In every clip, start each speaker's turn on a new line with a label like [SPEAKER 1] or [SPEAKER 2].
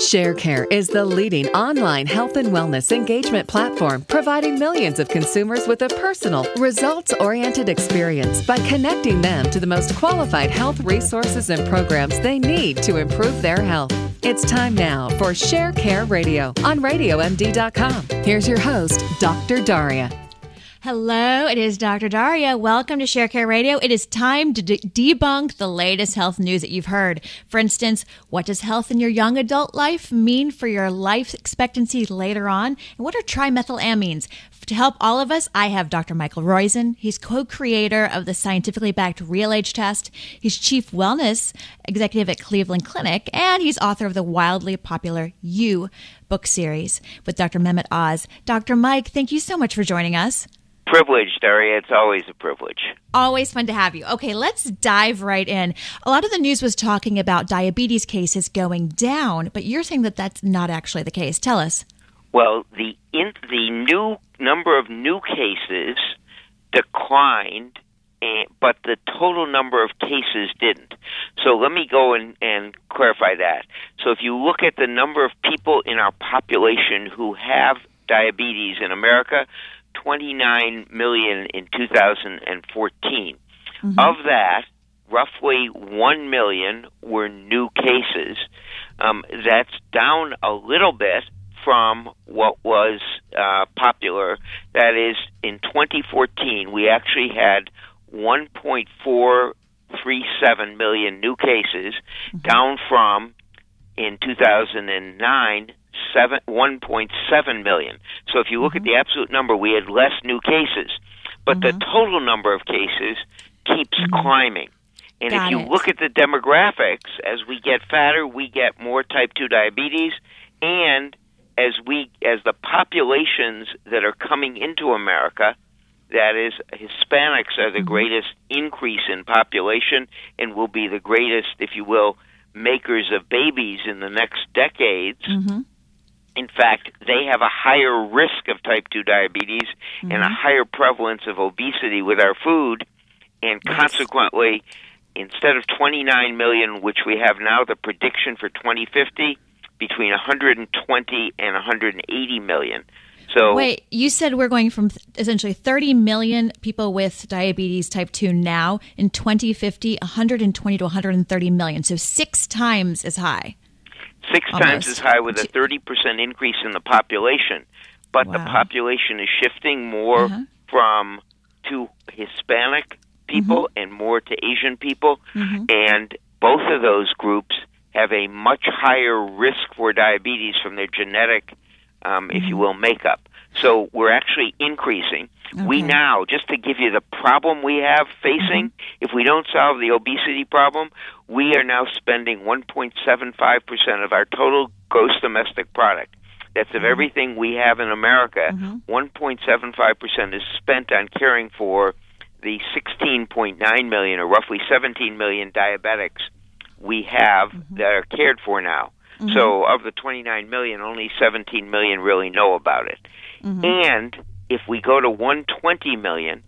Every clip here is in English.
[SPEAKER 1] ShareCare is the leading online health and wellness engagement platform, providing millions of consumers with a personal, results oriented experience by connecting them to the most qualified health resources and programs they need to improve their health. It's time now for ShareCare Radio on RadioMD.com. Here's your host, Dr. Daria.
[SPEAKER 2] Hello, it is Dr. Daria. Welcome to ShareCare Radio. It is time to de- debunk the latest health news that you've heard. For instance, what does health in your young adult life mean for your life expectancy later on? And what are trimethylamines? To help all of us, I have Dr. Michael Roizen. He's co-creator of the scientifically backed Real Age Test. He's chief wellness executive at Cleveland Clinic, and he's author of the wildly popular You book series with Dr. Mehmet Oz. Dr. Mike, thank you so much for joining us
[SPEAKER 3] privilege, Daria. It's always a privilege.
[SPEAKER 2] Always fun to have you. Okay, let's dive right in. A lot of the news was talking about diabetes cases going down, but you're saying that that's not actually the case. Tell us.
[SPEAKER 3] Well, the in, the new number of new cases declined, and, but the total number of cases didn't. So let me go and, and clarify that. So if you look at the number of people in our population who have diabetes in America, 29 million in 2014. Mm-hmm. Of that, roughly 1 million were new cases. Um, that's down a little bit from what was uh, popular. That is, in 2014, we actually had 1.437 million new cases, mm-hmm. down from in 2009 seven, 1.7 million. So if you look mm-hmm. at the absolute number, we had less new cases, but mm-hmm. the total number of cases keeps mm-hmm. climbing. And Got if you
[SPEAKER 2] it.
[SPEAKER 3] look at the demographics, as we get fatter, we get more type 2 diabetes, and as we as the populations that are coming into America, that is Hispanics are the mm-hmm. greatest increase in population and will be the greatest, if you will, makers of babies in the next decades. Mm-hmm in fact, they have a higher risk of type 2 diabetes mm-hmm. and a higher prevalence of obesity with our food, and yes. consequently, instead of 29 million, which we have now, the prediction for 2050 between 120 and 180 million. So
[SPEAKER 2] wait, you said we're going from essentially 30 million people with diabetes type 2 now in 2050 120 to 130 million. So 6 times as high
[SPEAKER 3] six Almost. times as high with a 30% increase in the population. But wow. the population is shifting more uh-huh. from to Hispanic people mm-hmm. and more to Asian people. Mm-hmm. And both of those groups have a much higher risk for diabetes from their genetic, um, mm-hmm. if you mm-hmm. will, makeup. So we're actually increasing. Okay. We now, just to give you the problem we have facing, mm-hmm. if we don't solve the obesity problem, we are now spending 1.75% of our total gross domestic product. That's of mm-hmm. everything we have in America. Mm-hmm. 1.75% is spent on caring for the 16.9 million or roughly 17 million diabetics we have mm-hmm. that are cared for now. Mm-hmm. So, of the 29 million, only 17 million really know about it. Mm-hmm. And if we go to 120 million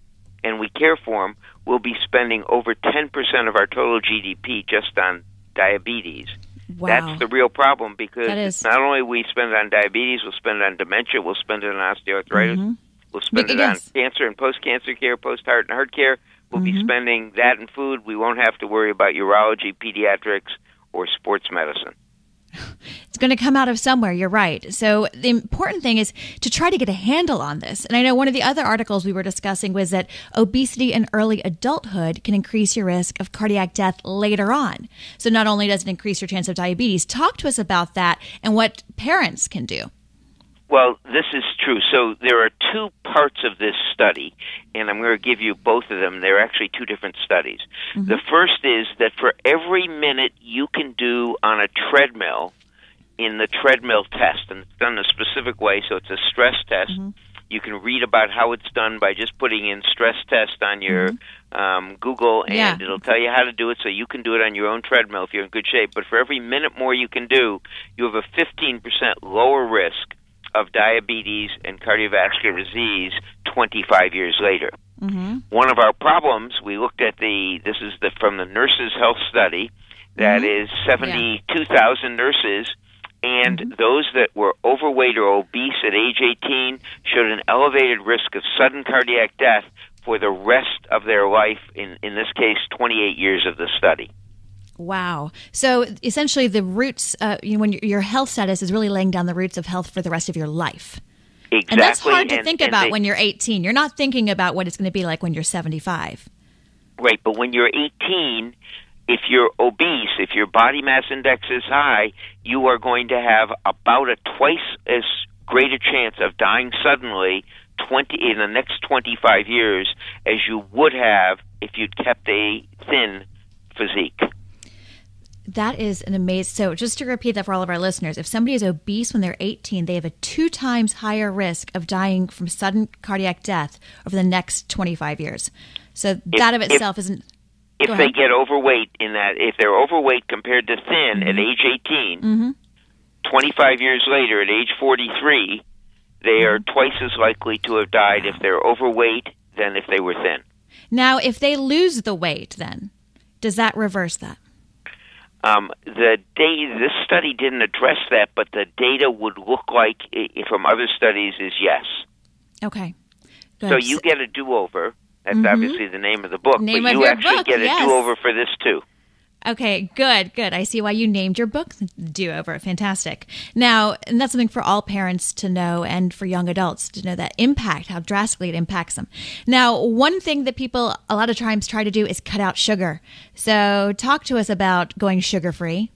[SPEAKER 3] and we care for them, we'll be spending over 10% of our total GDP just on diabetes.
[SPEAKER 2] Wow.
[SPEAKER 3] That's the real problem because not only we spend it on diabetes, we'll spend it on dementia, we'll spend it on osteoarthritis, mm-hmm. we'll spend it on cancer and post-cancer care, post-heart and heart care. We'll mm-hmm. be spending that in food. We won't have to worry about urology, pediatrics, or sports medicine.
[SPEAKER 2] It's going to come out of somewhere. You're right. So the important thing is to try to get a handle on this. And I know one of the other articles we were discussing was that obesity in early adulthood can increase your risk of cardiac death later on. So not only does it increase your chance of diabetes, talk to us about that and what parents can do.
[SPEAKER 3] Well, this is true. So there are two parts of this study, and I'm going to give you both of them. They're actually two different studies. Mm-hmm. The first is that for every minute you can do on a treadmill in the treadmill test, and it's done a specific way, so it's a stress test. Mm-hmm. You can read about how it's done by just putting in stress test on your mm-hmm. um, Google, and
[SPEAKER 2] yeah.
[SPEAKER 3] it'll tell you how to do it so you can do it on your own treadmill if you're in good shape. But for every minute more you can do, you have a 15% lower risk of diabetes and cardiovascular disease 25 years later. Mm-hmm. One of our problems, we looked at the, this is the, from the Nurses Health Study, that mm-hmm. is 72,000 yeah. nurses and mm-hmm. those that were overweight or obese at age 18 showed an elevated risk of sudden cardiac death for the rest of their life, in, in this case, 28 years of the study.
[SPEAKER 2] Wow. So essentially, the roots, uh, you know, when your health status is really laying down the roots of health for the rest of your life.
[SPEAKER 3] Exactly.
[SPEAKER 2] And that's hard to and, think and about they, when you're 18. You're not thinking about what it's going to be like when you're 75.
[SPEAKER 3] Right, but when you're 18, if you're obese, if your body mass index is high, you are going to have about a twice as great a chance of dying suddenly 20 in the next 25 years as you would have if you'd kept a thin physique.
[SPEAKER 2] That is an amazing. So, just to repeat that for all of our listeners, if somebody is obese when they're 18, they have a two times higher risk of dying from sudden cardiac death over the next 25 years. So, if, that of itself
[SPEAKER 3] if,
[SPEAKER 2] isn't.
[SPEAKER 3] If they get overweight, in that, if they're overweight compared to thin mm-hmm. at age 18, mm-hmm. 25 years later, at age 43, they are mm-hmm. twice as likely to have died if they're overweight than if they were thin.
[SPEAKER 2] Now, if they lose the weight, then does that reverse that?
[SPEAKER 3] Um, the data, this study didn't address that, but the data would look like from other studies is yes.
[SPEAKER 2] Okay.
[SPEAKER 3] Good. So you get a do-over. That's mm-hmm. obviously the name of the book,
[SPEAKER 2] name
[SPEAKER 3] but
[SPEAKER 2] you
[SPEAKER 3] actually
[SPEAKER 2] book,
[SPEAKER 3] get a
[SPEAKER 2] yes.
[SPEAKER 3] do-over for this too.
[SPEAKER 2] Okay, good, good. I see why you named your book Do Over. Fantastic. Now, and that's something for all parents to know and for young adults to know that impact, how drastically it impacts them. Now, one thing that people a lot of times try to do is cut out sugar. So, talk to us about going sugar free.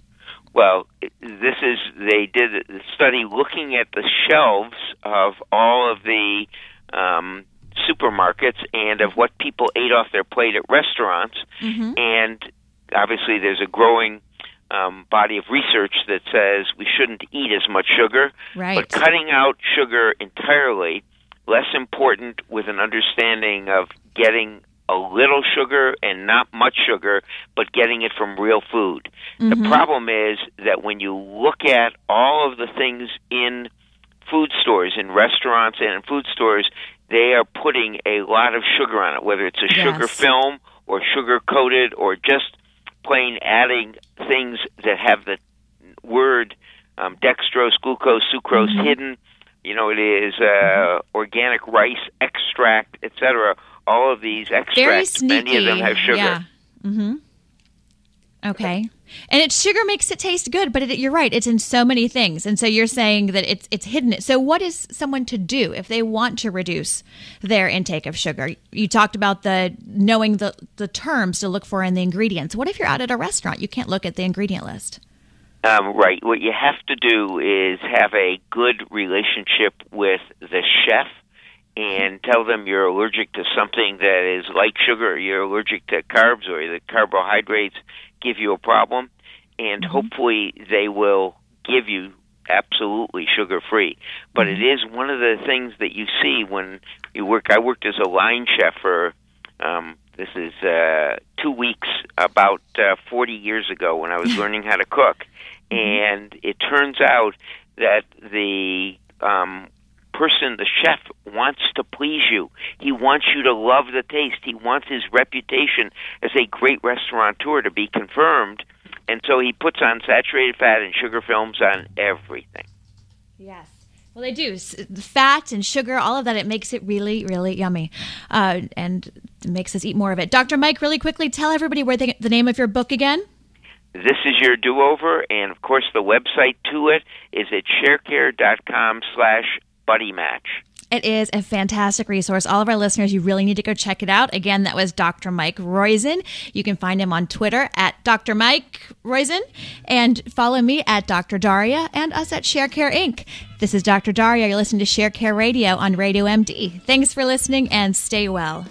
[SPEAKER 3] Well, this is, they did a study looking at the shelves of all of the um, supermarkets and of what people ate off their plate at restaurants. Mm-hmm. And obviously there's a growing um, body of research that says we shouldn't eat as much sugar,
[SPEAKER 2] right.
[SPEAKER 3] but cutting out sugar entirely less important with an understanding of getting a little sugar and not much sugar, but getting it from real food. Mm-hmm. The problem is that when you look at all of the things in food stores, in restaurants, and in food stores, they are putting a lot of sugar on it, whether it's a yes. sugar film or sugar coated or just plain adding things that have the word um, dextrose, glucose, sucrose mm-hmm. hidden. You know, it is uh, mm-hmm. organic rice extract, etc. All of these extracts, many of them have sugar.
[SPEAKER 2] Yeah. Mm-hmm. Okay. And it sugar makes it taste good, but it, you're right, it's in so many things. And so you're saying that it's it's hidden. So what is someone to do if they want to reduce their intake of sugar? You talked about the knowing the the terms to look for in the ingredients. What if you're out at a restaurant? You can't look at the ingredient list.
[SPEAKER 3] Um, right. What you have to do is have a good relationship with the chef and tell them you're allergic to something that is like sugar, you're allergic to carbs or the carbohydrates give you a problem, and mm-hmm. hopefully they will give you absolutely sugar free. But mm-hmm. it is one of the things that you see when you work. I worked as a line chef for um, this is uh, two weeks about uh, 40 years ago when I was learning how to cook, mm-hmm. and it turns out that the um, person, the chef, wants to please you. He wants you to love the taste. He wants his reputation as a great restaurateur to be confirmed. And so he puts on saturated fat and sugar films on everything.
[SPEAKER 2] Yes. Well, they do. Fat and sugar, all of that, it makes it really, really yummy. Uh, and makes us eat more of it. Dr. Mike, really quickly, tell everybody where they, the name of your book again.
[SPEAKER 3] This is your do-over, and of course the website to it is at sharecare.com slash buddy match.
[SPEAKER 2] It is a fantastic resource. All of our listeners, you really need to go check it out. Again, that was Dr. Mike Roizen. You can find him on Twitter at Dr. Mike Roizen and follow me at Dr. Daria and us at ShareCare Inc. This is Dr. Daria. You're listening to ShareCare Radio on Radio MD. Thanks for listening and stay well.